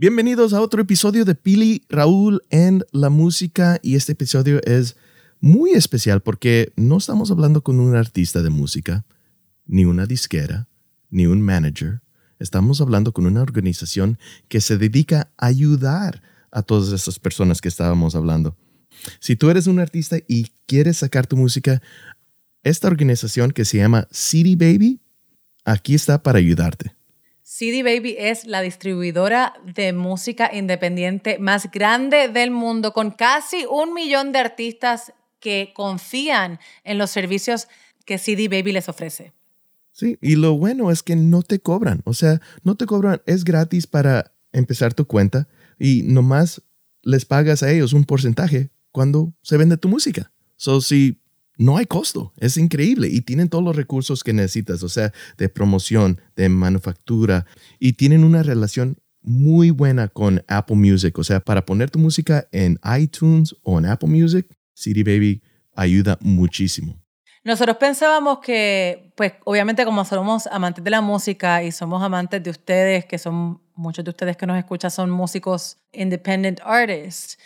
Bienvenidos a otro episodio de Pili Raúl en la música y este episodio es muy especial porque no estamos hablando con un artista de música, ni una disquera, ni un manager. Estamos hablando con una organización que se dedica a ayudar a todas esas personas que estábamos hablando. Si tú eres un artista y quieres sacar tu música, esta organización que se llama City Baby, aquí está para ayudarte. CD Baby es la distribuidora de música independiente más grande del mundo, con casi un millón de artistas que confían en los servicios que CD Baby les ofrece. Sí, y lo bueno es que no te cobran, o sea, no te cobran, es gratis para empezar tu cuenta y nomás les pagas a ellos un porcentaje cuando se vende tu música. So, si no hay costo, es increíble y tienen todos los recursos que necesitas, o sea, de promoción, de manufactura y tienen una relación muy buena con Apple Music, o sea, para poner tu música en iTunes o en Apple Music, CD Baby ayuda muchísimo. Nosotros pensábamos que, pues obviamente como somos amantes de la música y somos amantes de ustedes, que son muchos de ustedes que nos escuchan son músicos independent artists,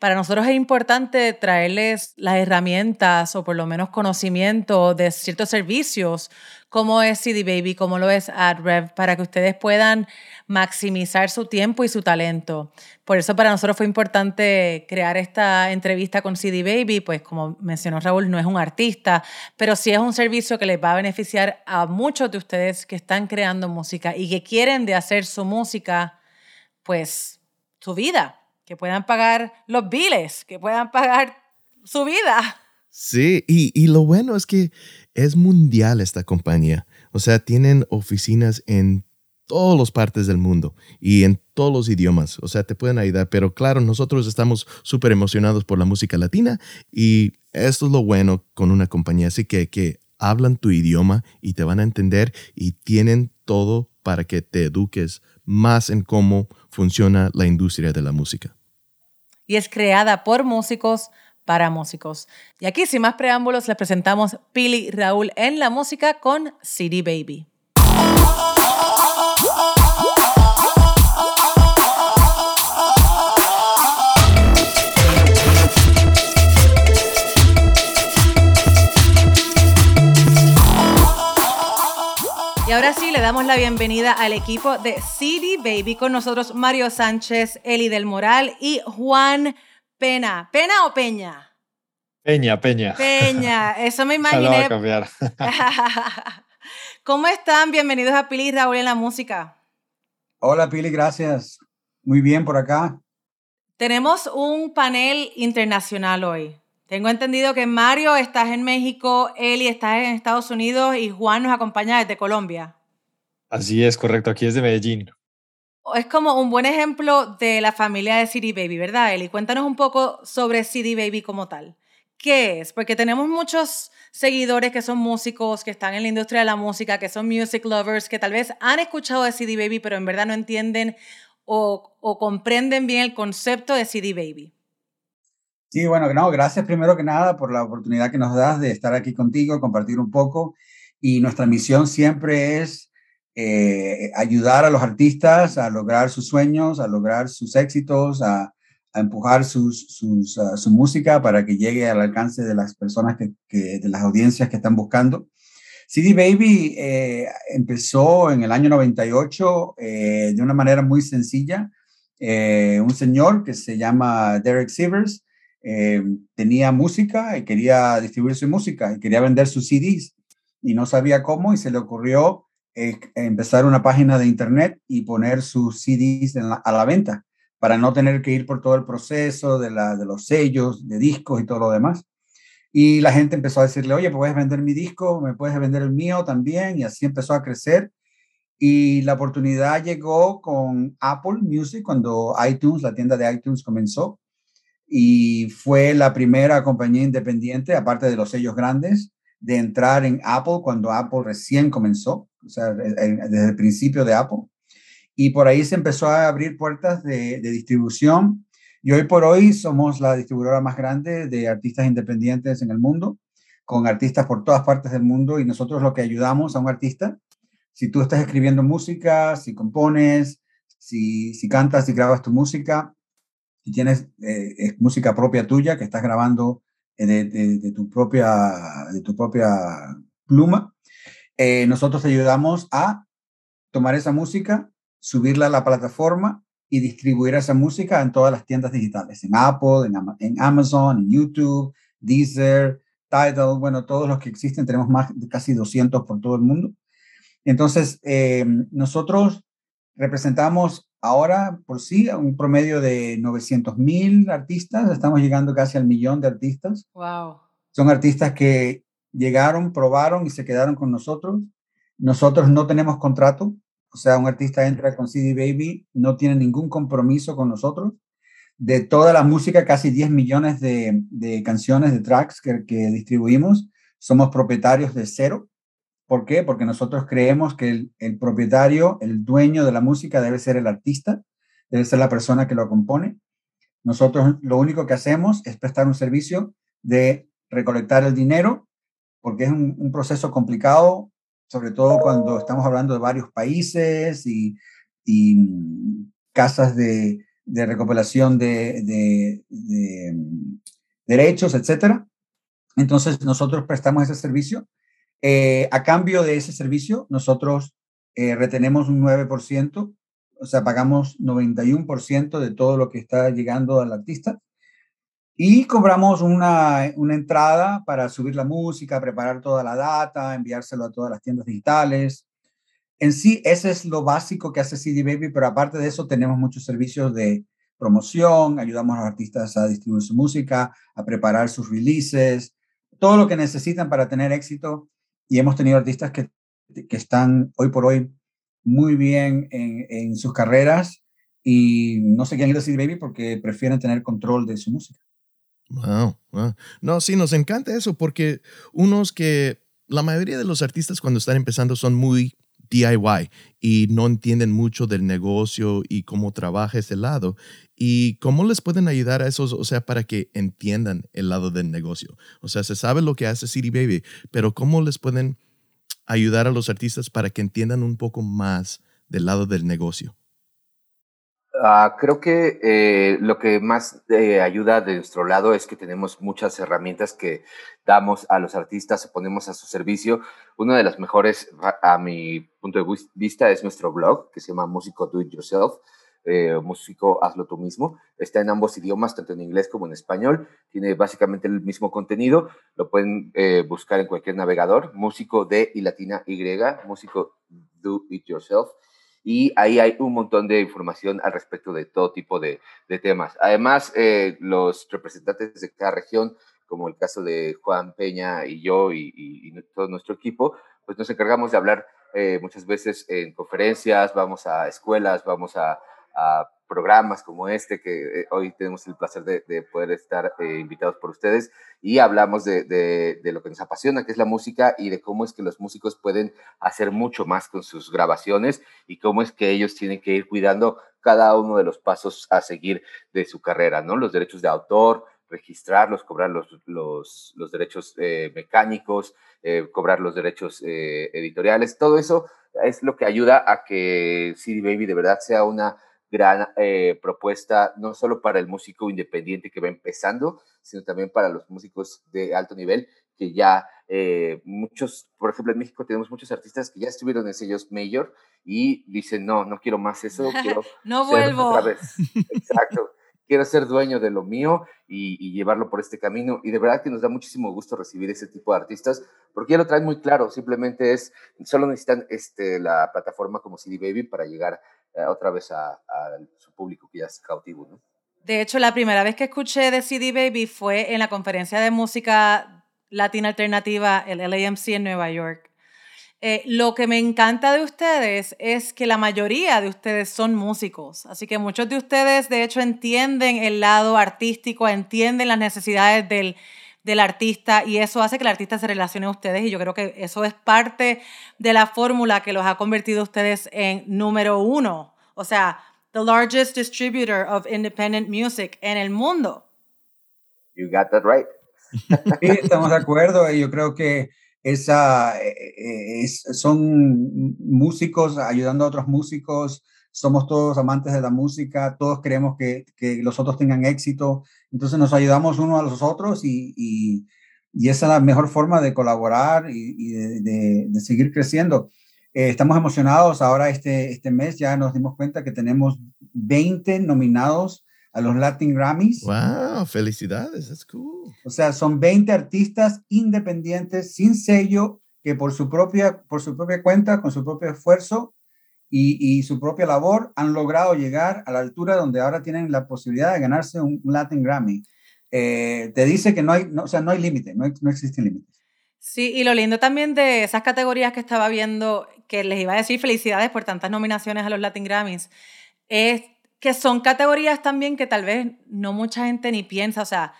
para nosotros es importante traerles las herramientas o por lo menos conocimiento de ciertos servicios, como es CD Baby, como lo es AdRev, para que ustedes puedan maximizar su tiempo y su talento. Por eso para nosotros fue importante crear esta entrevista con CD Baby, pues como mencionó Raúl, no es un artista, pero sí es un servicio que les va a beneficiar a muchos de ustedes que están creando música y que quieren de hacer su música, pues su vida que puedan pagar los biles, que puedan pagar su vida. Sí, y, lo bueno es que es mundial esta compañía. O sea, tienen oficinas en todas las partes del mundo y en todos los idiomas. O sea, te pueden ayudar. Pero claro, nosotros estamos súper emocionados por la música latina y esto es lo bueno con una compañía. Así que, que hablan tu idioma y te van a entender y tienen todo para que te eduques más en cómo funciona la industria de la música y es creada por músicos para músicos. Y aquí, sin más preámbulos, les presentamos Pili Raúl en la música con CD Baby. Damos la bienvenida al equipo de CD Baby con nosotros Mario Sánchez, Eli del Moral y Juan Pena. ¿Pena o Peña? Peña, Peña. Peña, eso me imaginé. cambiar. ¿Cómo están? Bienvenidos a Pili y Raúl en la música. Hola Pili, gracias. Muy bien por acá. Tenemos un panel internacional hoy. Tengo entendido que Mario estás en México, Eli estás en Estados Unidos y Juan nos acompaña desde Colombia. Así es, correcto, aquí es de Medellín. Es como un buen ejemplo de la familia de CD Baby, ¿verdad, Eli? Cuéntanos un poco sobre CD Baby como tal. ¿Qué es? Porque tenemos muchos seguidores que son músicos, que están en la industria de la música, que son music lovers, que tal vez han escuchado de CD Baby, pero en verdad no entienden o, o comprenden bien el concepto de CD Baby. Sí, bueno, no, gracias primero que nada por la oportunidad que nos das de estar aquí contigo, compartir un poco. Y nuestra misión siempre es eh, ayudar a los artistas a lograr sus sueños, a lograr sus éxitos, a, empujar sus, ah, su música para que llegue al alcance de las personas, que, de las audiencias que están buscando. CD Baby eh, empezó en el año 98 eh, de una manera muy sencilla. un señor que se llama Derek Sivers eh, tenía música y quería distribuir su música y quería vender sus CDs y no sabía cómo y se le ocurrió eh, empezar una página de internet y poner sus CDs a la venta para no tener que ir por todo el proceso de, la, de los sellos, de discos y todo lo demás. Y la gente empezó a decirle, oye, puedes vender mi disco, me puedes vender el mío también, y así empezó a crecer. Y la oportunidad llegó con Apple Music cuando iTunes, la tienda de iTunes comenzó y fue la primera compañía independiente, aparte de los sellos grandes, de entrar en Apple cuando Apple recién comenzó, o sea, desde el principio de Apple. Y por ahí se empezó a abrir puertas de, distribución. Y hoy por hoy somos la distribuidora más grande de artistas independientes en el mundo, con artistas por todas partes del mundo. Y nosotros lo que ayudamos a un artista, si tú estás escribiendo música, si compones, si, si cantas y grabas tu música, si tienes eh, música propia tuya que estás grabando de, tu, propia, de tu propia pluma, eh, nosotros te ayudamos a tomar esa música, subirla a la plataforma y distribuir esa música en todas las tiendas digitales, en Apple, en, en Amazon, en YouTube, Deezer, Tidal, bueno, todos los que existen, tenemos más de casi 200 por todo el mundo. Entonces, eh, nosotros representamos ahora por sí a un promedio de 900 mil artistas, estamos llegando casi al millón de artistas. Wow. Son artistas que llegaron, probaron y se quedaron con nosotros. Nosotros no tenemos contrato, o sea, un artista entra con CD Baby, no tiene ningún compromiso con nosotros de toda la música, casi 10 millones de, canciones, de tracks que, distribuimos, somos propietarios de cero. ¿Por qué? Porque nosotros creemos que el, propietario, el dueño de la música debe ser el artista, debe ser la persona que lo compone. Nosotros lo único que hacemos es prestar un servicio de recolectar el dinero, porque es un, proceso complicado, sobre todo cuando estamos hablando de varios países y mm, casas de, de recopilación de, mm, derechos, etcétera. Entonces, nosotros prestamos ese servicio. Eh, a cambio de ese servicio, nosotros eh, retenemos un 9%, o sea, pagamos 91% de todo lo que está llegando al artista. Y cobramos una, una, entrada para subir la música, preparar toda la data, enviárselo a todas las tiendas digitales, en sí, ese es lo básico que hace CD Baby, pero aparte de eso tenemos muchos servicios de promoción, ayudamos a los artistas a distribuir su música, a preparar sus releases, todo lo que necesitan para tener éxito. Y hemos tenido artistas que, que están hoy por hoy muy bien en, en sus carreras y no se quieren ir a Baby porque prefieren tener control de su música. Wow. No, sí, nos encanta eso porque unos que la mayoría de los artistas cuando están empezando son muy DIY y no entienden mucho del negocio y cómo trabaja ese lado. ¿Y cómo les pueden ayudar a esos, o sea, para que entiendan el lado del negocio? O sea, se sabe lo que hace City Baby, pero ¿cómo les pueden ayudar a los artistas para que entiendan un poco más del lado del negocio? Ah, creo que eh, lo que más eh, ayuda de nuestro lado es que tenemos muchas herramientas que damos a los artistas o ponemos a su servicio. Una de las mejores, a mi punto de vista, es nuestro blog que se llama Músico Do It Yourself. Eh, músico hazlo tú mismo. Está en ambos idiomas, tanto en inglés como en español. Tiene básicamente el mismo contenido. Lo pueden buscar en cualquier navegador. Músico de y latina Y, músico do it yourself y ahí hay un montón de información al respecto de todo tipo de, temas. Además, eh, los representantes de cada región, como el caso de Juan Peña y yo y, todo nuestro equipo, pues nos encargamos de hablar eh, muchas veces en conferencias, vamos a escuelas, vamos a, a programas como este, que eh, hoy tenemos el placer de, poder estar eh, invitados por ustedes y hablamos de, de, lo que nos apasiona, que es la música y de cómo es que los músicos pueden hacer mucho más con sus grabaciones y cómo es que ellos tienen que ir cuidando cada uno de los pasos a seguir de su carrera, ¿no? Los derechos de autor, registrarlos, cobrar los, los, los derechos eh, mecánicos, cobrar los derechos editoriales, todo eso es lo que ayuda a que CD Baby de verdad sea una gran eh, propuesta, no solo para el músico independiente que va empezando, sino también para los músicos de alto nivel, que ya eh, muchos, por ejemplo, en México tenemos muchos artistas que ya estuvieron en sellos mayor y dicen, no, no quiero más eso, quiero no vuelvo. Otra vez. Exacto. quiero ser dueño de lo mío y, y, llevarlo por este camino. Y de verdad que nos da muchísimo gusto recibir ese tipo de artistas, porque ya lo traen muy claro, simplemente es, solo necesitan este, la plataforma como CD Baby para llegar eh, otra vez a, su público que ya es cautivo, ¿no? De hecho, la primera vez que escuché de CD Baby fue en la conferencia de música latina alternativa, el LAMC en Nueva York. Eh, lo que me encanta de ustedes es que la mayoría de ustedes son músicos, así que muchos de ustedes de hecho entienden el lado artístico, entienden las necesidades del, del artista y eso hace que el artista se relacione a ustedes y yo creo que eso es parte de la fórmula que los ha convertido a ustedes en número uno, o sea, the largest distributor of independent music en el mundo. You got that right. Sí, estamos de acuerdo y yo creo que esa, eh, eh, son músicos ayudando a otros músicos, somos todos amantes de la música, todos queremos que, que los otros tengan éxito, entonces nos ayudamos unos a los otros y, y, esa es la mejor forma de colaborar y, de, de, seguir creciendo. Eh, estamos emocionados, ahora este, este mes ya nos dimos cuenta que tenemos 20 nominados a los Latin Grammys. ¡Wow! Felicidades, es cool. O sea, son 20 artistas independientes, sin sello, que por su propia, por su propia cuenta, con su propio esfuerzo y, y, su propia labor, han logrado llegar a la altura donde ahora tienen la posibilidad de ganarse un, Latin Grammy. Eh, te dice que no hay, no, o sea, no hay límite, no, no existen límites. Sí, y lo lindo también de esas categorías que estaba viendo, que les iba a decir felicidades por tantas nominaciones a los Latin Grammys, es que son categorías también que tal vez no mucha gente ni piensa, o sea,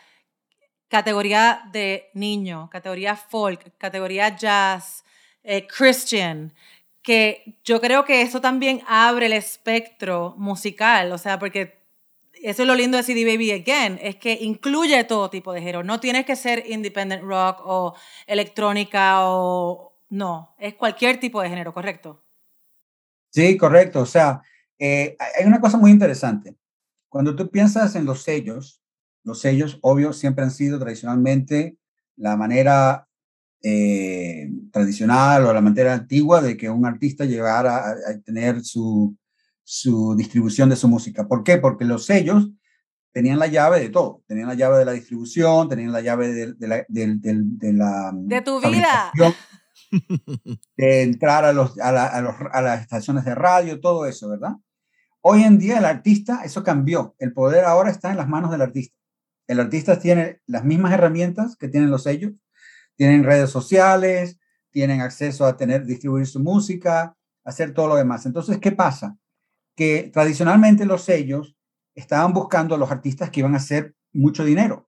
categoría de niño, categoría folk, categoría jazz, eh, Christian, que yo creo que eso también abre el espectro musical, o sea, porque eso es lo lindo de CD Baby Again, es que incluye todo tipo de género, no tienes que ser independent rock o electrónica o no, es cualquier tipo de género, ¿correcto? Sí, correcto, o sea, eh, hay una cosa muy interesante. Cuando tú piensas en los sellos, los sellos, obvio, siempre han sido tradicionalmente la manera eh, tradicional o la manera antigua de que un artista llegara a, tener su, su, distribución de su música. ¿Por qué? Porque los sellos tenían la llave de todo. Tenían la llave de la distribución, tenían la llave de, la... De, la de tu vida. De entrar a, los, a, a las estaciones de radio, todo eso, ¿verdad? Hoy en día el artista, eso cambió. El poder ahora está en las manos del artista. El artista tiene las mismas herramientas que tienen los sellos. Tienen redes sociales, tienen acceso a tener, distribuir su música, hacer todo lo demás. Entonces, ¿qué pasa? Que tradicionalmente los sellos estaban buscando a los artistas que iban a hacer mucho dinero.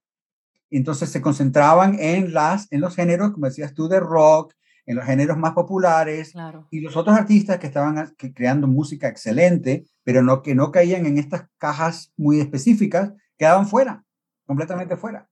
Entonces se concentraban en, las, en los géneros, como decías tú, de rock, en los géneros más populares. Y los otros artistas que estaban creando música excelente, pero no, que no caían en estas cajas muy específicas, quedaban fuera, completamente fuera.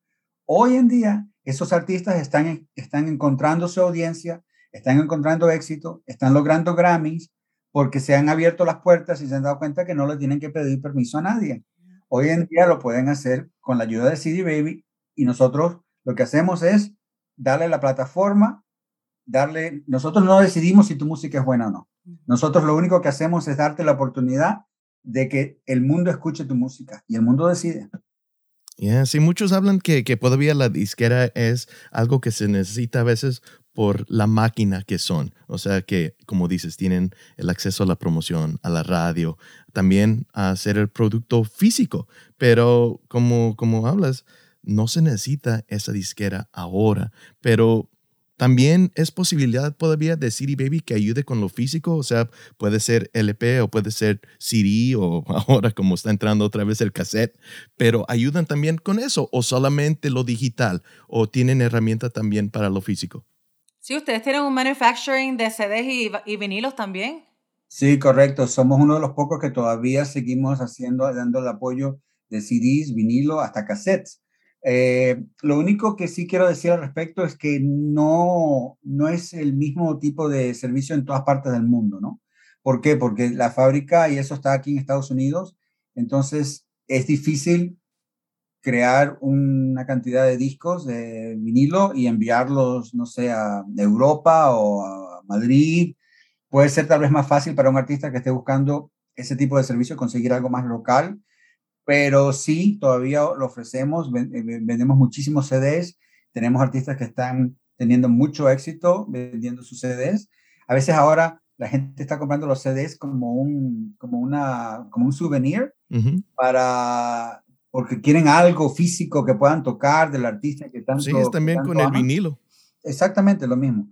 Hoy en día, esos artistas están, están encontrando su audiencia, están encontrando éxito, están logrando Grammys, porque se han abierto las puertas y se han dado cuenta que no le tienen que pedir permiso a nadie. Hoy en día lo pueden hacer con la ayuda de CD Baby y nosotros lo que hacemos es darle la plataforma darle, nosotros no decidimos si tu música es buena o no. Nosotros lo único que hacemos es darte la oportunidad de que el mundo escuche tu música y el mundo decide. Yeah, sí, muchos hablan que, que todavía la disquera es algo que se necesita a veces por la máquina que son. O sea que, como dices, tienen el acceso a la promoción, a la radio, también a hacer el producto físico. Pero como, como hablas, no se necesita esa disquera ahora. Pero también es posibilidad todavía de CD Baby que ayude con lo físico, o sea, puede ser LP o puede ser CD o ahora como está entrando otra vez el cassette, pero ayudan también con eso o solamente lo digital o tienen herramienta también para lo físico. Sí, ustedes tienen un manufacturing de CDs y, y vinilos también. Sí, correcto. Somos uno de los pocos que todavía seguimos haciendo, dando el apoyo de CDs, vinilo, hasta cassettes. Eh, lo único que sí quiero decir al respecto es que no, no es el mismo tipo de servicio en todas partes del mundo, ¿no? ¿Por qué? Porque la fábrica, y eso está aquí en Estados Unidos, entonces es difícil crear una cantidad de discos de vinilo y enviarlos, no sé, a Europa o a Madrid. Puede ser tal vez más fácil para un artista que esté buscando ese tipo de servicio conseguir algo más local pero sí, todavía lo ofrecemos, eh, vendemos muchísimos CDs, tenemos artistas que están teniendo mucho éxito vendiendo sus CDs. A veces ahora la gente está comprando los CDs como un, como una, como un souvenir para, porque quieren algo físico que puedan tocar del artista que tanto. Sí, es también con el vinilo. Exactamente lo mismo.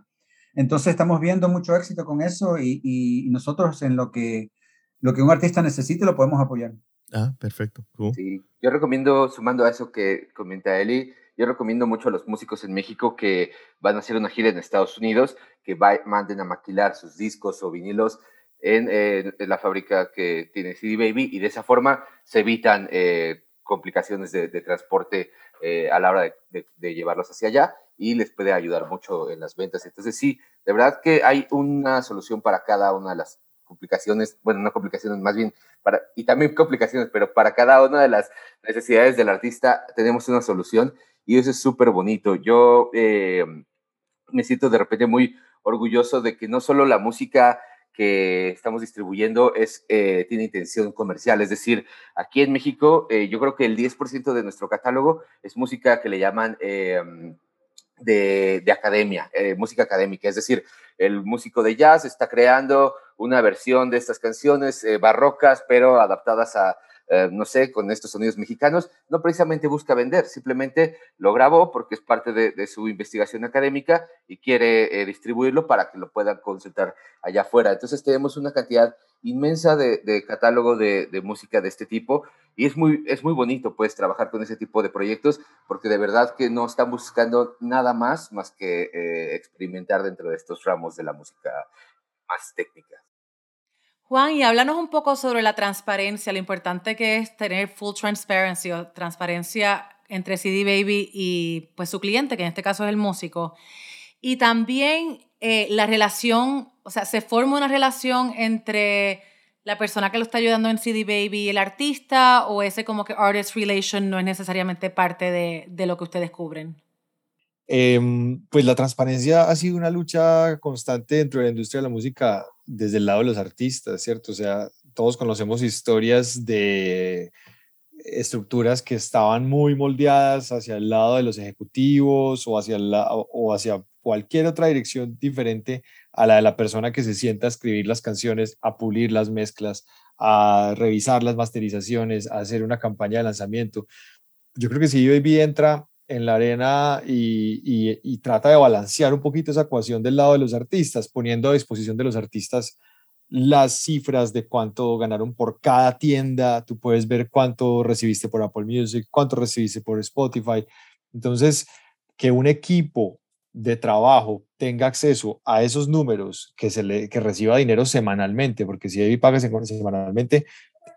Entonces estamos viendo mucho éxito con eso y, y, nosotros en lo que, lo que un artista necesite lo podemos apoyar. Ah, perfecto. Sí, yo recomiendo, sumando a eso que comenta Eli, yo recomiendo mucho a los músicos en México que van a hacer una gira en Estados Unidos, que manden a maquilar sus discos o vinilos en, la fábrica que tiene CD Baby y de esa forma se evitan eh, complicaciones de, transporte eh, a la hora de, de, llevarlos hacia allá y les puede ayudar mucho en las ventas. Entonces sí, de verdad que hay una solución para cada una de las complicaciones, bueno, no complicaciones, más bien, para, y también complicaciones, pero para cada una de las necesidades del artista tenemos una solución y eso es súper bonito. Yo eh, me siento de repente muy orgulloso de que no solo la música que estamos distribuyendo es, eh, tiene intención comercial. Es decir, aquí en México, eh, yo creo que el 10% de nuestro catálogo es música que le llaman em, de, de, academia, eh, música académica. Es decir, el músico de jazz está creando una versión de estas canciones barrocas, pero adaptadas a, eh, no sé, con estos sonidos mexicanos, no precisamente busca vender, simplemente lo grabó porque es parte de, su investigación académica y quiere eh, distribuirlo para que lo puedan consultar allá afuera. Entonces tenemos una cantidad inmensa de, catálogo de, música de este tipo y es muy, es muy bonito pues trabajar con ese tipo de proyectos porque de verdad que no están buscando nada más más que eh, experimentar dentro de estos ramos de la música más técnica. Juan, y háblanos un poco sobre la transparencia, lo importante que es tener full transparency o transparencia entre CD Baby y pues su cliente, que en este caso es el músico. Y también eh, la relación, o sea, se forma una relación entre la persona que lo está ayudando en CD Baby el artista, o ese como que artist relation no es necesariamente parte de, de lo que ustedes cubren. Em, pues la transparencia ha sido una lucha constante dentro de la industria de la música desde el lado de los artistas, ¿cierto? O sea, todos conocemos historias de estructuras que estaban muy moldeadas hacia el lado de los ejecutivos o hacia, o hacia cualquier otra dirección diferente a la de la persona que se sienta a escribir las canciones, a pulir las mezclas, a revisar las masterizaciones, a hacer una campaña de lanzamiento. Yo creo que si Baby entra en la arena y, trata de balancear un poquito esa ecuación del lado de los artistas, poniendo a disposición de los artistas las cifras de cuánto ganaron por cada tienda, tú puedes ver cuánto recibiste por Apple Music, cuánto recibiste por Spotify. Entonces, que un equipo de trabajo tenga acceso a esos números, que, se le, que reciba dinero semanalmente, porque si paga pagas semanalmente,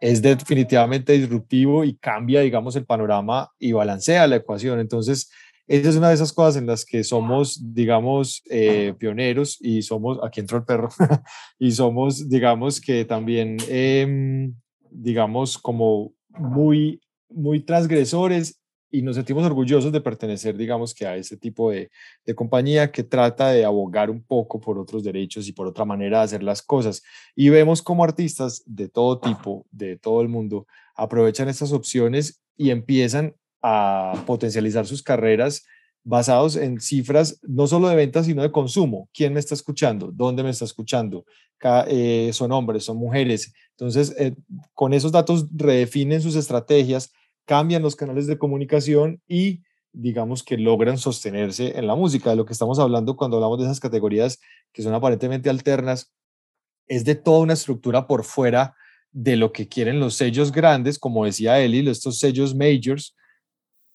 es definitivamente disruptivo y cambia, digamos, el panorama y balancea la ecuación. Entonces, esa es una de esas cosas en las que somos, digamos, eh, pioneros y somos, aquí entró el perro, y somos, digamos, que también, em, digamos, como muy, muy transgresores y nos sentimos orgullosos de pertenecer, digamos, que a ese tipo de, compañía que trata de abogar un poco por otros derechos y por otra manera de hacer las cosas. Y vemos como artistas de todo tipo, de todo el mundo, aprovechan estas opciones y empiezan a potencializar sus carreras basados en cifras no solo de ventas, sino de consumo. ¿Quién me está escuchando? ¿Dónde me está escuchando? Eh, son hombres, son mujeres. Entonces, eh, con esos datos redefinen sus estrategias cambian los canales de comunicación y digamos que logran sostenerse en la música. De lo que estamos hablando cuando hablamos de esas categorías que son aparentemente alternas, es de toda una estructura por fuera de lo que quieren los sellos grandes, como decía Eli, estos sellos majors,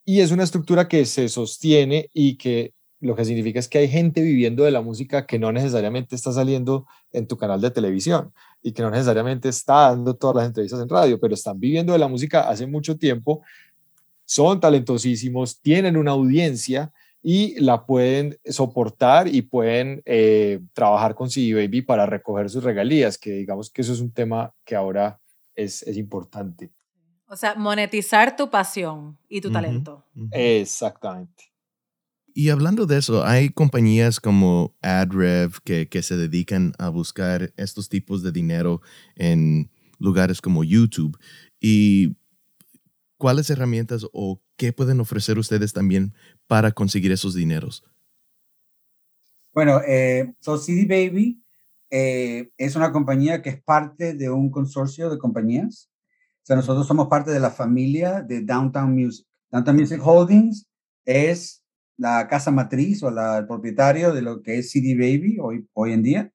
y es una estructura que se sostiene y que lo que significa es que hay gente viviendo de la música que no necesariamente está saliendo en tu canal de televisión y que no necesariamente está dando todas las entrevistas en radio, pero están viviendo de la música hace mucho tiempo, son talentosísimos, tienen una audiencia y la pueden soportar y pueden eh, trabajar con CD Baby para recoger sus regalías, que digamos que eso es un tema que ahora es, es importante. O sea, monetizar tu pasión y tu talento. Exactamente. Y hablando de eso, hay compañías como AdRev que, que, se dedican a buscar estos tipos de dinero en lugares como YouTube. ¿Y cuáles herramientas o qué pueden ofrecer ustedes también para conseguir esos dineros? Bueno, eh, so CD Baby eh, es una compañía que es parte de un consorcio de compañías. O sea, nosotros somos parte de la familia de Downtown Music. Downtown Music Holdings es la casa matriz o la, el propietario de lo que es CD Baby hoy, hoy en día.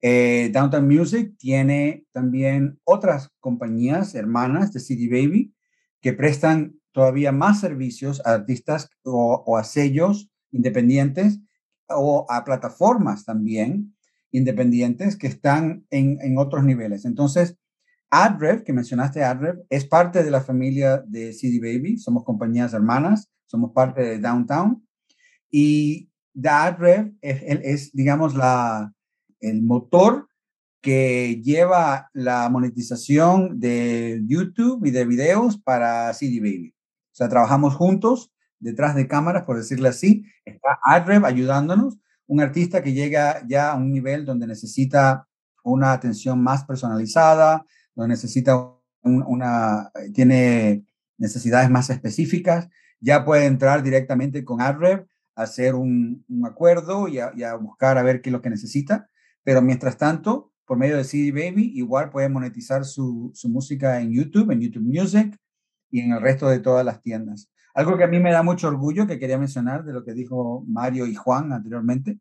Eh, Downtown Music tiene también otras compañías hermanas de CD Baby que prestan todavía más servicios a artistas o, a sellos independientes o a plataformas también independientes que están en, en otros niveles. Entonces, AdRev, que mencionaste AdRev, es parte de la familia de CD Baby, somos compañías hermanas, somos parte de Downtown y AdRev es, es, digamos, la, el motor que lleva la monetización de YouTube y de videos para CD Baby. O sea, trabajamos juntos detrás de cámaras, por decirle así. Está AdRev ayudándonos, un artista que llega ya a un nivel donde necesita una atención más personalizada, donde necesita una, tiene necesidades más específicas, ya puede entrar directamente con AdRev, hacer un, acuerdo y a, buscar a ver qué es lo que necesita. Pero mientras tanto, por medio de CD Baby, igual puede monetizar su, música en YouTube, en YouTube Music y en el resto de todas las tiendas. Algo que a mí me da mucho orgullo, que quería mencionar de lo que dijo Mario y Juan anteriormente,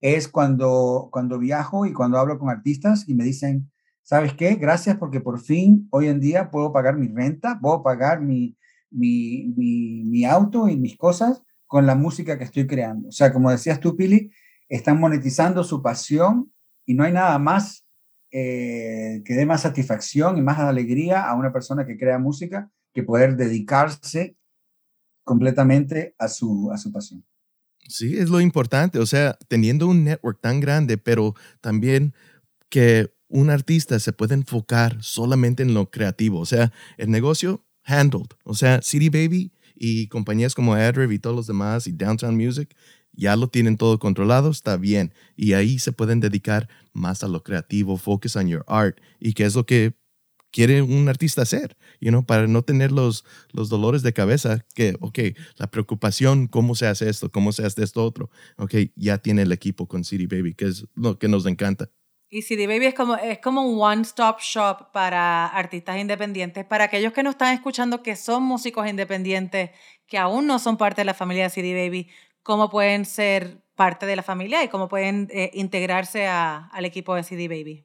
es cuando, cuando viajo y cuando hablo con artistas y me dicen, ¿sabes qué? Gracias porque por fin hoy en día puedo pagar mi renta, puedo pagar mi, mi, mi auto y mis cosas con la música que estoy creando. O sea, como decías tú, Pili, están monetizando su pasión y no hay nada más eh, que dé más satisfacción y más alegría a una persona que crea música que poder dedicarse completamente a su, a su pasión. Sí, es lo importante, o sea, teniendo un network tan grande, pero también que un artista se puede enfocar solamente en lo creativo, o sea, el negocio handled, o sea, City Baby y compañías como AdRev y todos los demás y Downtown Music ya lo tienen todo controlado, está bien. Y ahí se pueden dedicar más a lo creativo, focus on your art y qué es lo que quiere un artista hacer, you know, para no tener los, los dolores de cabeza que, ok, la preocupación, cómo se hace esto, cómo se hace esto otro, ok, ya tiene el equipo con CD Baby, que es lo que nos encanta. Y CD Baby es como, es como un one-stop shop para artistas independientes, para aquellos que no están escuchando que son músicos independientes, que aún no son parte de la familia de CD Baby, cómo pueden ser parte de la familia y cómo pueden eh, integrarse a, al equipo de CD Baby.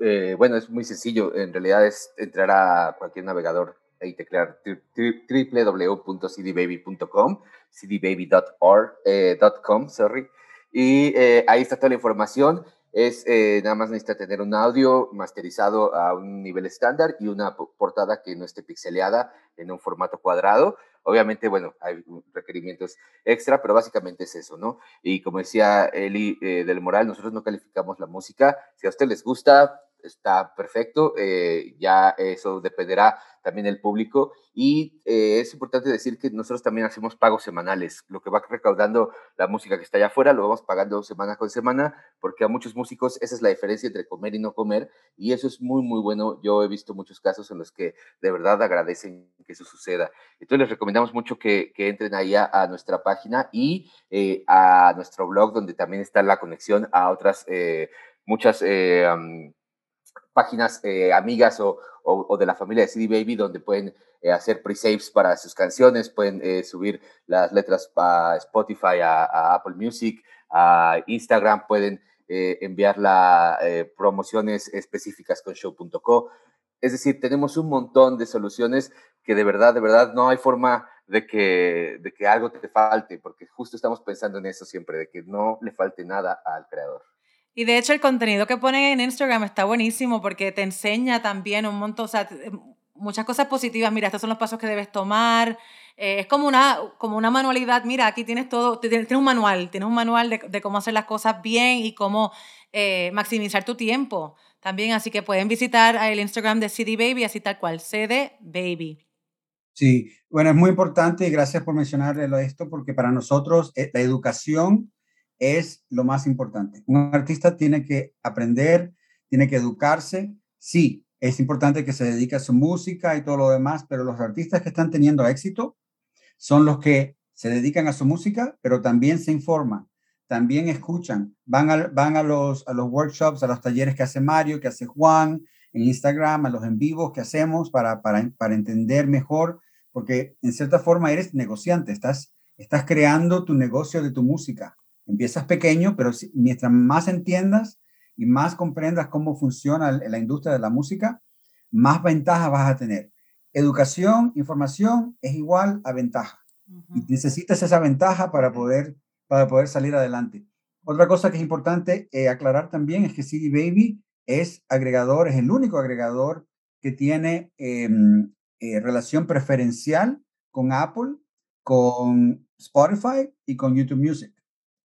Eh, bueno, es muy sencillo. En realidad es entrar a cualquier navegador y teclear www.cdbaby.com, eh, sorry. Y eh, ahí está toda la información. Es nada más necesita tener un audio masterizado a un nivel estándar y una portada que no esté pixeleada en un formato cuadrado. Obviamente, bueno, hay requerimientos extra, pero básicamente es eso, ¿no? Y como decía Eli del Moral, nosotros no calificamos la música. Si a usted les gusta, está perfecto, eh, ya eso dependerá también del público y eh, es importante decir que nosotros también hacemos pagos semanales, lo que va recaudando la música que está allá afuera lo vamos pagando semana con semana porque a muchos músicos esa es la diferencia entre comer y no comer y eso es muy muy bueno, yo he visto muchos casos en los que de verdad agradecen que eso suceda, entonces les recomendamos mucho que, que entren ahí a, nuestra página y eh, a nuestro blog donde también está la conexión a otras muchas páginas eh, amigas o, de la familia de CD Baby donde pueden eh, hacer pre-saves para sus canciones, pueden eh, subir las letras a Spotify, a, Apple Music, a Instagram, pueden enviar la, promociones específicas con show.co. Es decir, tenemos un montón de soluciones que de verdad, de verdad no hay forma de que, de que algo te falte, porque justo estamos pensando en eso siempre, de que no le falte nada al creador. Y de hecho el contenido que ponen en Instagram está buenísimo porque te enseña también un montón, o sea, muchas cosas positivas. Mira, estos son los pasos que debes tomar. Eh, es como una, como una manualidad. Mira, aquí tienes todo, tienes, un manual, tienes un manual de, cómo hacer las cosas bien y cómo eh, maximizar tu tiempo también. Así que pueden visitar el Instagram de CD Baby, así tal cual, CD Baby. Sí, bueno, es muy importante y gracias por mencionarlo esto porque para nosotros eh, la educación es lo más importante. Un artista tiene que aprender, tiene que educarse. Sí, es importante que se dedique a su música y todo lo demás, pero los artistas que están teniendo éxito son los que se dedican a su música, pero también se informan, también escuchan, van a, van a, los, a los workshops, a los talleres que hace Mario, que hace Juan, en Instagram, a los en vivos que hacemos para, para, para entender mejor, porque en cierta forma eres negociante, estás, estás creando tu negocio de tu música. Empiezas pequeño, pero mientras más entiendas y más comprendas cómo funciona la industria de la música, más ventajas vas a tener. Educación, información es igual a ventaja. Y necesitas esa ventaja para poder, para poder salir adelante. Otra cosa que es importante eh, aclarar también es que CD Baby es agregador, es el único agregador que tiene em, eh, relación preferencial con Apple, con Spotify y con YouTube Music.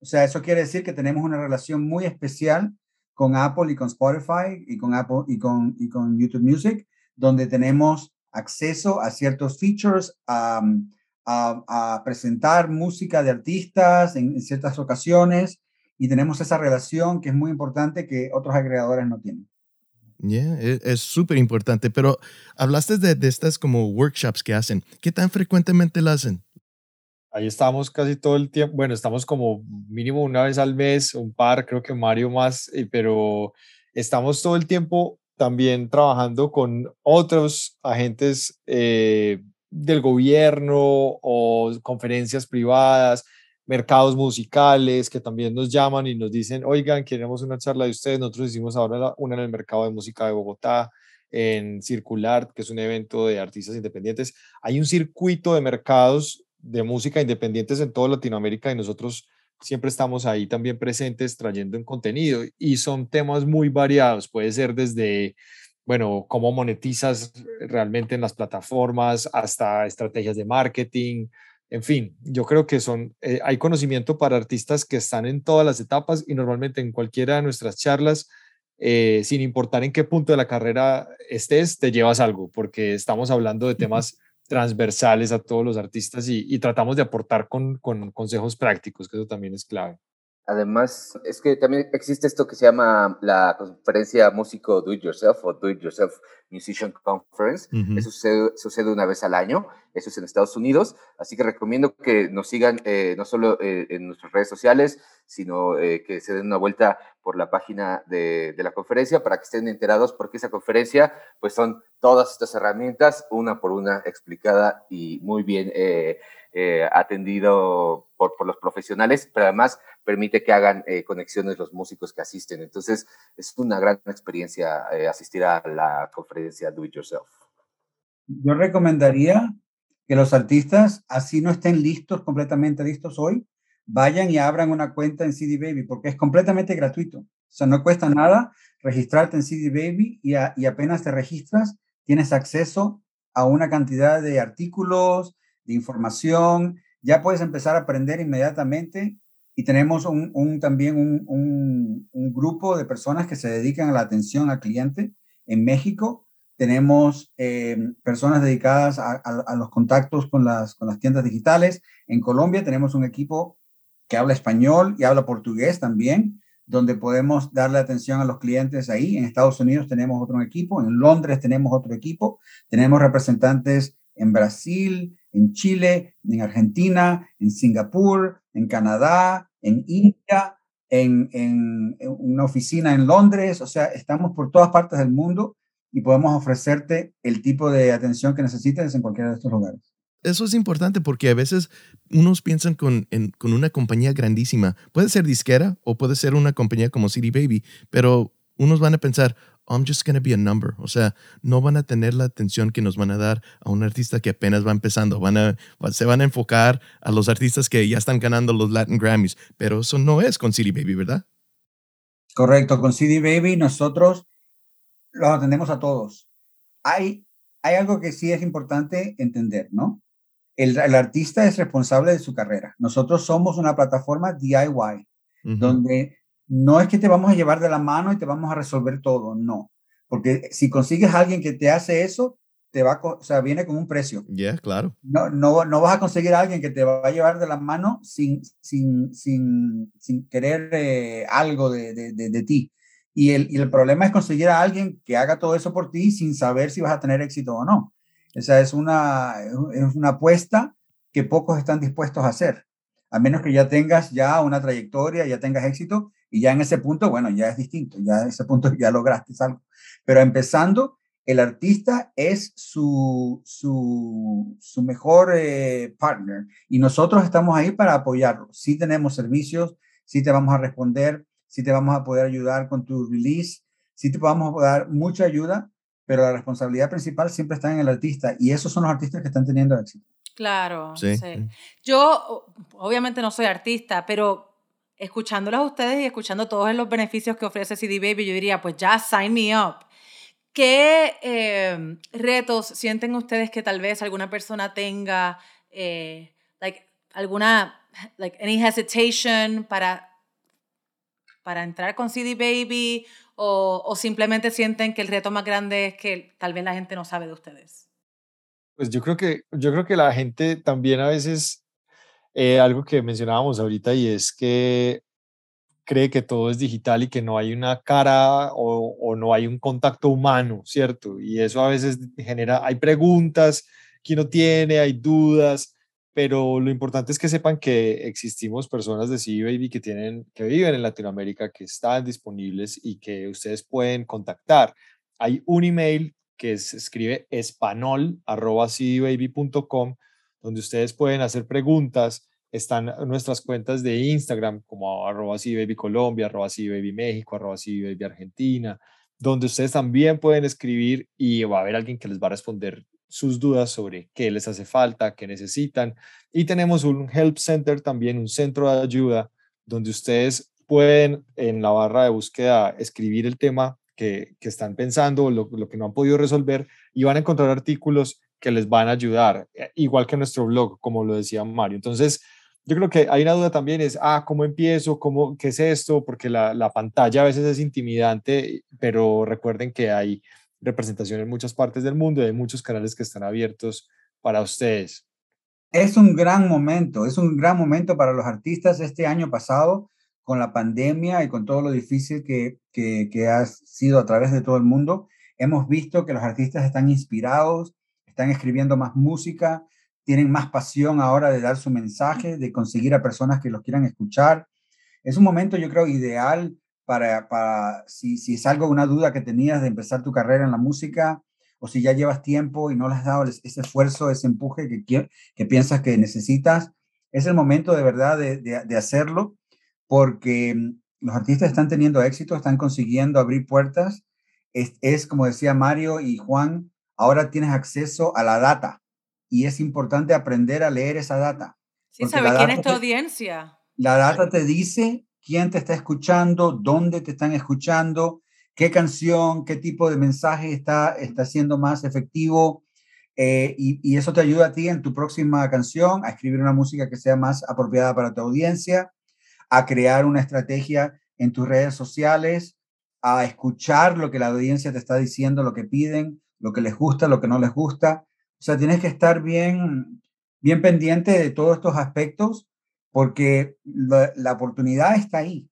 O sea, eso quiere decir que tenemos una relación muy especial con Apple y con Spotify y con Apple y con, y con YouTube Music, donde tenemos acceso a ciertos features, a, a, presentar música de artistas en, ciertas ocasiones y tenemos esa relación que es muy importante que otros agregadores no tienen. Yeah, e, es súper importante, pero hablaste de, de, estas como workshops que hacen. ¿Qué tan frecuentemente las hacen? Ahí estamos casi todo el tiempo, bueno, estamos como mínimo una vez al mes, un par, creo que Mario más, pero estamos todo el tiempo también trabajando con otros agentes eh, del gobierno o conferencias privadas, mercados musicales que también nos llaman y nos dicen, oigan, queremos una charla de ustedes. Nosotros hicimos ahora una en el mercado de música de Bogotá, en Circular, que es un evento de artistas independientes. Hay un circuito de mercados de música independientes en toda Latinoamérica y nosotros siempre estamos ahí también presentes trayendo en contenido y son temas muy variados. Puede ser desde bueno, cómo monetizas realmente en las plataformas, hasta estrategias de marketing, en fin, yo creo que son, eh, hay conocimiento para artistas que están en todas las etapas y normalmente en cualquiera de nuestras charlas, eh, sin importar en qué punto de la carrera estés, te llevas algo, porque estamos hablando de temas transversales a todos los artistas y, tratamos de aportar con, con consejos prácticos, que eso también es clave. Además, es que también existe esto que se llama la conferencia músico Do It Yourself o Do It Yourself Musician Conference. Eso sucede, una vez al año. Eso es en Estados Unidos. Así que recomiendo que nos sigan eh, no solo eh, en nuestras redes sociales, sino eh, que se den una vuelta por la página de, de, la conferencia para que estén enterados porque esa conferencia pues son todas estas herramientas, una por una explicada y muy bien eh, atendido por, los profesionales, pero además permite que hagan eh, conexiones los músicos que asisten. Entonces, es una gran experiencia eh, asistir a la conferencia Do It Yourself. Yo recomendaría que los artistas, así no estén listos, completamente listos hoy, vayan y abran una cuenta en CD Baby, porque es completamente gratuito. O sea, no cuesta nada registrarte en CD Baby y apenas te registras, tienes acceso a una cantidad de artículos, de información, ya puedes empezar a aprender inmediatamente y tenemos un, también un, grupo de personas que se dedican a la atención al cliente en México. Tenemos eh, personas dedicadas a, los contactos con las, con las tiendas digitales. En Colombia tenemos un equipo que habla español y habla portugués también, donde podemos darle atención a los clientes ahí. En Estados Unidos tenemos otro equipo, en Londres tenemos otro equipo, tenemos representantes en Brasil, en Chile, en Argentina, en Singapur, en Canadá, en India, en, una oficina en Londres, o sea, estamos por todas partes del mundo y podemos ofrecerte el tipo de atención que necesites en cualquiera de estos lugares. Eso es importante porque a veces unos piensan con, con una compañía grandísima. Puede ser disquera o puede ser una compañía como City Baby, pero unos van a pensar, I'm just going to be a number. O sea, no van a tener la atención que nos van a dar a un artista que apenas va empezando. Van a, se van a enfocar a los artistas que ya están ganando los Latin Grammys. Pero eso no es con CD Baby, ¿verdad? Correcto. Con CD Baby nosotros los atendemos a todos. Hay, hay algo que sí es importante entender, ¿no? El, el artista es responsable de su carrera. Nosotros somos una plataforma DIY, donde no es que te vamos a llevar de la mano y te vamos a resolver todo, no. Porque si consigues a alguien que te hace eso, te va, o sea, viene con un precio. Ya, claro. No, no, no vas a conseguir a alguien que te va a llevar de la mano sin, sin, sin, sin querer eh, algo de, de, de, ti. Y el, y el, problema es conseguir a alguien que haga todo eso por ti sin saber si vas a tener éxito o no. Esa es una, es una apuesta que pocos están dispuestos a hacer. A menos que ya tengas ya una trayectoria, ya tengas éxito y ya en ese punto, bueno, ya es distinto, ya en ese punto ya lograste algo. Pero empezando, el artista es su, su, su mejor eh, partner y nosotros estamos ahí para apoyarlo. Si tenemos servicios, si te vamos a responder, si te vamos a poder ayudar con tu release, si te vamos a dar mucha ayuda, pero la responsabilidad principal siempre está en el artista y esos son los artistas que están teniendo éxito. Claro, sí. Yo obviamente no soy artista, pero escuchándolas a ustedes y escuchando todos los beneficios que ofrece CD Baby, yo diría, pues ya, sign me up. ¿Qué eh, retos sienten ustedes que tal vez alguna persona tenga, eh, like, alguna, like, any hesitation para para entrar con CD Baby o, o simplemente sienten que el reto más grande es que tal vez la gente no sabe de ustedes? Pues yo creo que, yo creo que la gente también a veces, eh, algo que mencionábamos ahorita y es que cree que todo es digital y que no hay una cara o, o, no hay un contacto humano, ¿cierto? Y eso a veces genera, hay preguntas que uno tiene, hay dudas, pero lo importante es que sepan que existimos personas de Baby que, tienen, que viven en Latinoamérica, que están disponibles y que ustedes pueden contactar. Hay un email que se escribe espanol.com, donde ustedes pueden hacer preguntas. Están nuestras cuentas de Instagram como arroba Baby Colombia, arroba Baby arroba Baby donde ustedes también pueden escribir y va a haber alguien que les va a responder sus dudas sobre qué les hace falta, qué necesitan. Y tenemos un Help Center también, un centro de ayuda, donde ustedes pueden en la barra de búsqueda escribir el tema que, que están pensando, lo, lo, que no han podido resolver, y van a encontrar artículos que les van a ayudar, eh, igual que nuestro blog, como lo decía Mario. Entonces, yo creo que hay una duda también, es, ah, ¿cómo empiezo? ¿Cómo, ¿Qué es esto? Porque la, la pantalla a veces es intimidante, pero recuerden que hay representación en muchas partes del mundo y hay muchos canales que están abiertos para ustedes. Es un gran momento, es un gran momento para los artistas este año pasado con la pandemia y con todo lo difícil que, que, que ha sido a través de todo el mundo. Hemos visto que los artistas están inspirados, están escribiendo más música, tienen más pasión ahora de dar su mensaje, de conseguir a personas que los quieran escuchar. Es un momento, yo creo, ideal para, para si, si es algo, una duda que tenías de empezar tu carrera en la música, o si ya llevas tiempo y no le has dado ese esfuerzo, ese empuje que, que piensas que necesitas, es el momento de verdad de, de, hacerlo, porque mm, los artistas están teniendo éxito, están consiguiendo abrir puertas. Es, es, como decía Mario y Juan, ahora tienes acceso a la data y es importante aprender a leer esa data. Sí, ¿sabes quién es tu audiencia? La data te dice quién te está escuchando, dónde te están escuchando, qué canción, qué tipo de mensaje está, está siendo más efectivo. Eh, y, y, eso te ayuda a ti en tu próxima canción a escribir una música que sea más apropiada para tu audiencia, a crear una estrategia en tus redes sociales, a escuchar lo que la audiencia te está diciendo, lo que piden, lo que les gusta, lo que no les gusta. O sea, tienes que estar bien, bien pendiente de todos estos aspectos porque la, oportunidad está ahí,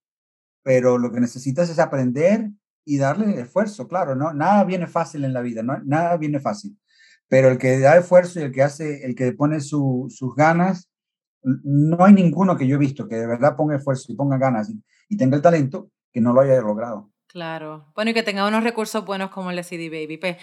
pero lo que necesitas es aprender y darle esfuerzo, claro, ¿no? Nada viene fácil en la vida, ¿no? Nada viene fácil, pero el que da esfuerzo y el que hace, el que pone su, sus ganas, no hay ninguno que yo he visto que de verdad ponga esfuerzo y ponga ganas y, tenga el talento que no lo haya logrado. Claro. Bueno, y que tenga unos recursos buenos como el CD Baby. Pues,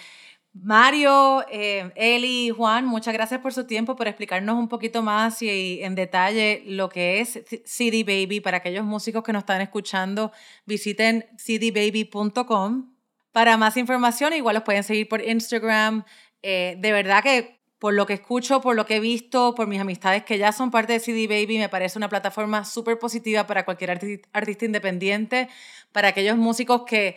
Mario, eh, Eli, Juan, muchas gracias por su tiempo, por explicarnos un poquito más y en detalle lo que es CD Baby. Para aquellos músicos que nos están escuchando, visiten cdbaby.com. Para más información, igual los pueden seguir por Instagram. Eh, de verdad que por lo que escucho, por lo que he visto, por mis amistades que ya son parte de CD Baby, me parece una plataforma súper positiva para cualquier artista independiente, para aquellos músicos que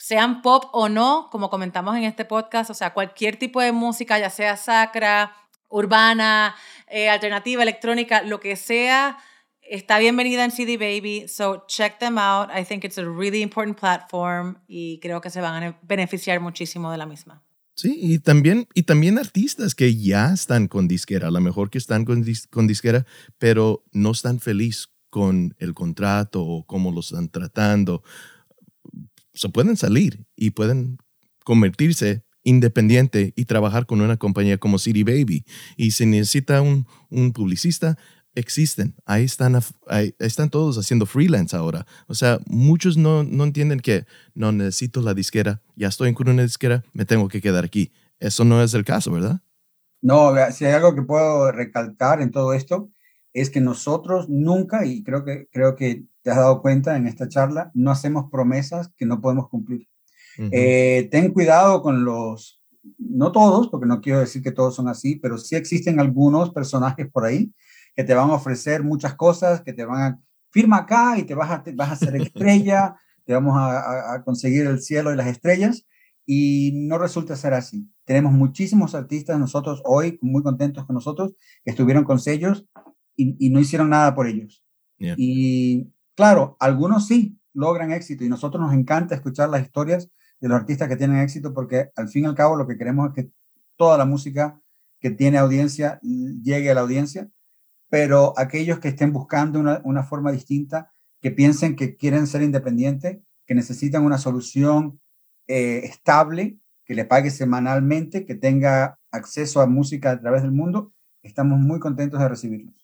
sean pop o no, como comentamos en este podcast, o sea, cualquier tipo de música, ya sea sacra, urbana, eh, alternativa, electrónica, lo que sea, está bienvenida en CD Baby. So check them out. I think it's a really important platform y creo que se van a beneficiar muchísimo de la misma. Sí, y también, y también artistas que ya están con disquera, a lo mejor que están con, con disquera, pero no están felices con el contrato o cómo los están tratando se pueden salir y pueden convertirse independiente y trabajar con una compañía como City Baby. Y si necesita un, un publicista, existen. Ahí están, ahí están todos haciendo freelance ahora. O sea, muchos no, no entienden que no necesito la disquera, ya estoy con una disquera, me tengo que quedar aquí. Eso no es el caso, ¿verdad? No, si hay algo que puedo recalcar en todo esto, es que nosotros nunca, y creo que, creo que te has dado cuenta en esta charla, no hacemos promesas que no podemos cumplir. eh, ten cuidado con los, no todos, porque no quiero decir que todos son así, pero sí existen algunos personajes por ahí que te van a ofrecer muchas cosas, que te van a, firma acá y te vas a, te vas a hacer estrella, te vamos a, a, conseguir el cielo y las estrellas, y no resulta ser así. Tenemos muchísimos artistas nosotros hoy, muy contentos con nosotros, que estuvieron con sellos y, y no hicieron nada por ellos. Yeah. Y claro, algunos sí, logran éxito y nosotros nos encanta escuchar las historias de los artistas que tienen éxito porque al fin y al cabo lo que queremos es que toda la música que tiene audiencia llegue a la audiencia, pero aquellos que estén buscando una, una forma distinta, que piensen que quieren ser independientes, que necesitan una solución eh, estable, que le pague semanalmente, que tenga acceso a música a través del mundo, estamos muy contentos de recibirlos.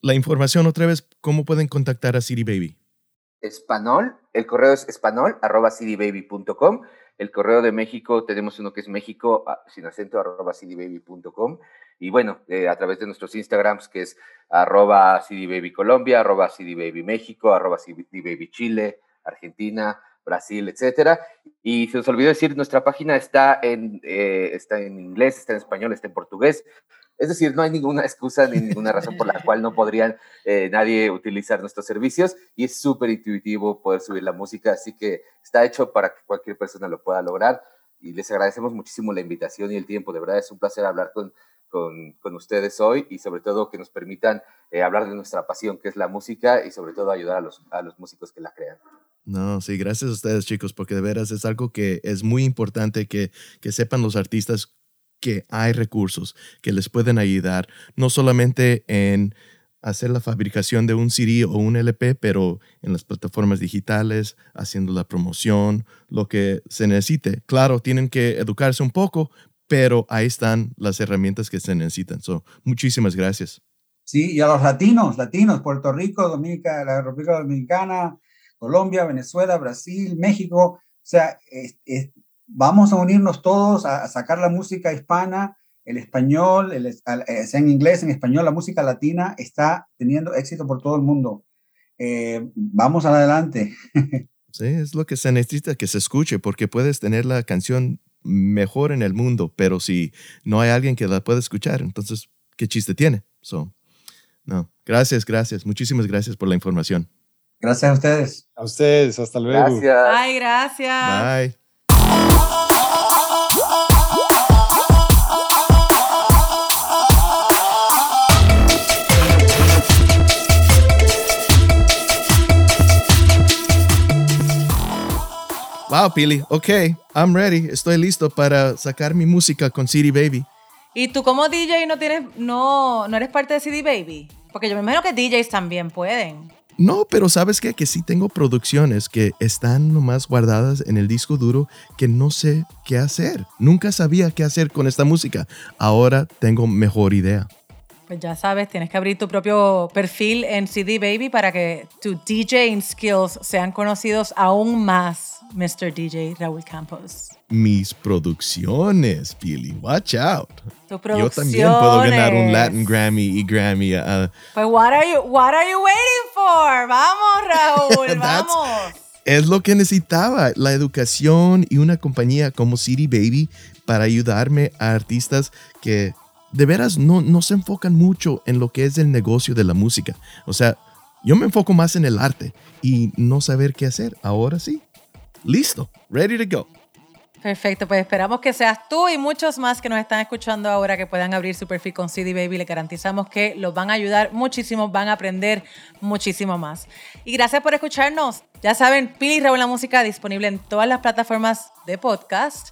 La información otra vez, ¿cómo pueden contactar a CD Baby? Español, el correo es español arroba. El correo de México, tenemos uno que es México ah, sin acento arroba. Y bueno, eh, a través de nuestros Instagrams que es arroba cdbabycolombia, arroba cdbabyméxico, arroba cdbabychile, Argentina, Brasil, etcétera. Y se nos olvidó decir, nuestra página está en, eh, está en inglés, está en español, está en portugués. Es decir, no hay ninguna excusa ni ninguna razón por la cual no podrían eh, nadie utilizar nuestros servicios y es súper intuitivo poder subir la música, así que está hecho para que cualquier persona lo pueda lograr y les agradecemos muchísimo la invitación y el tiempo, de verdad es un placer hablar con, con, con ustedes hoy y sobre todo que nos permitan eh, hablar de nuestra pasión que es la música y sobre todo ayudar a los, a los músicos que la crean. No, sí, gracias a ustedes chicos, porque de veras es algo que es muy importante que, que sepan los artistas que hay recursos que les pueden ayudar, no solamente en hacer la fabricación de un CD o un LP, pero en las plataformas digitales, haciendo la promoción, lo que se necesite. Claro, tienen que educarse un poco, pero ahí están las herramientas que se necesitan. So, muchísimas gracias. Sí, y a los latinos, latinos, Puerto Rico, Dominica, la República Dominicana, Colombia, Venezuela, Brasil, México, o sea, vamos a unirnos todos a, sacar la música hispana, el español, el, eh, sea en inglés, en español, la música latina está teniendo éxito por todo el mundo. Eh, vamos adelante. Sí, es lo que se necesita que se escuche, porque puedes tener la canción mejor en el mundo, pero si no hay alguien que la pueda escuchar, entonces, ¿qué chiste tiene? So, no, gracias, gracias, muchísimas gracias por la información. Gracias a ustedes. A ustedes, hasta luego. Gracias. Ay, gracias. Bye. Wow, Pili. Ok, I'm ready. Estoy listo para sacar mi música con CD Baby. ¿Y tú como DJ no tienes, no, no eres parte de CD Baby? Porque yo me imagino que DJs también pueden. No, pero ¿sabes? Que sí tengo producciones que están nomás guardadas en el disco duro que no sé qué hacer. Nunca sabía qué hacer con esta música. Ahora tengo mejor idea. Pues ya sabes, tienes que abrir tu propio perfil en CD Baby para que tus DJing skills sean conocidos aún más, Mr. DJ Raúl Campos. Mis producciones, Pili, watch out. Tu Yo también puedo ganar un. Latin Grammy y Grammy. ah, Pues what are you what are you waiting for? Vamos, Raúl, vamos. es lo que necesitaba, la educación y una compañía como CD Baby para ayudarme a artistas que de veras no, no se enfocan mucho en lo que es el negocio de la música. O sea, yo me enfoco más en el arte y no saber qué hacer. Ahora sí. Listo. Ready to go. Perfecto, pues esperamos que seas tú y muchos más que nos están escuchando ahora que puedan abrir su perfil con CD Baby. Le garantizamos que los van a ayudar muchísimo, van a aprender muchísimo más. Y gracias por escucharnos. Ya saben, Pili y Raúl la Música disponible en todas las plataformas de podcast.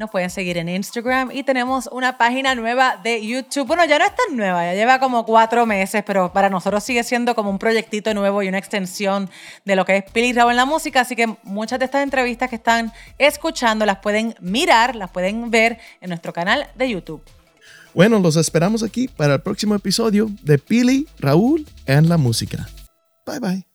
Nos pueden seguir en Instagram y tenemos una página nueva de YouTube. Bueno, ya no es tan nueva, ya lleva como cuatro meses, pero para nosotros sigue siendo como un proyectito nuevo y una extensión de lo que es Pili Raúl en la música. Así que muchas de estas entrevistas que están escuchando las pueden mirar, las pueden ver en nuestro canal de YouTube. Bueno, los esperamos aquí para el próximo episodio de Pili, Raúl en la música. Bye bye.